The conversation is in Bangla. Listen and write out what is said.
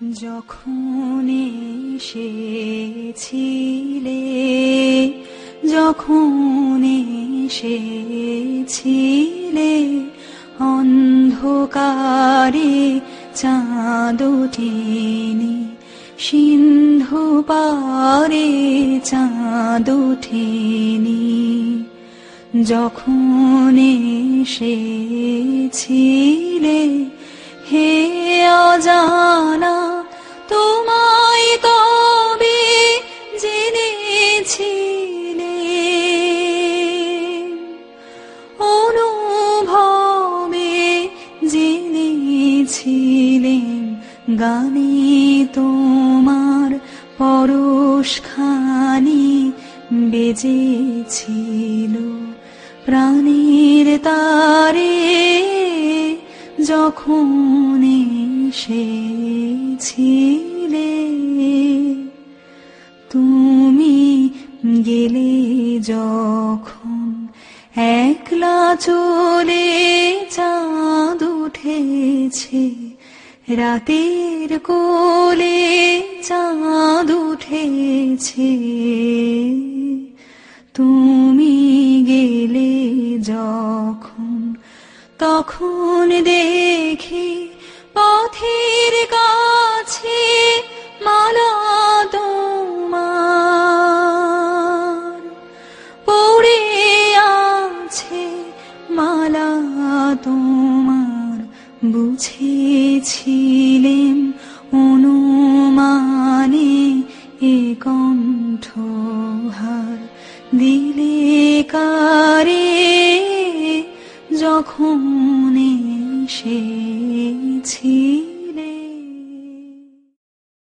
যখন এসেছিলে যখন এসেছিলে অন্ধকারে চাঁদ সিন্ধু পারে চাঁদ যখন এসেছিলে হে অজানা জেনেছিলেন গানে তোমার পরশ খানি বেজেছিল। প্রাণীর তারে যখন এসেছিলে, তুমি গেলে যখন একলা চলে চাঁদ উঠেছে। রাতের কোলে চাঁদ উঠেছে। তুমি গেলে যখন, তখন দেখি পথের কাছে মালা তোমার। পড়ে আছে মালা তোমার। বুঝেছিলেন অনুমানে এ কণ্ঠভার দিলে কারে যখন এসেছি।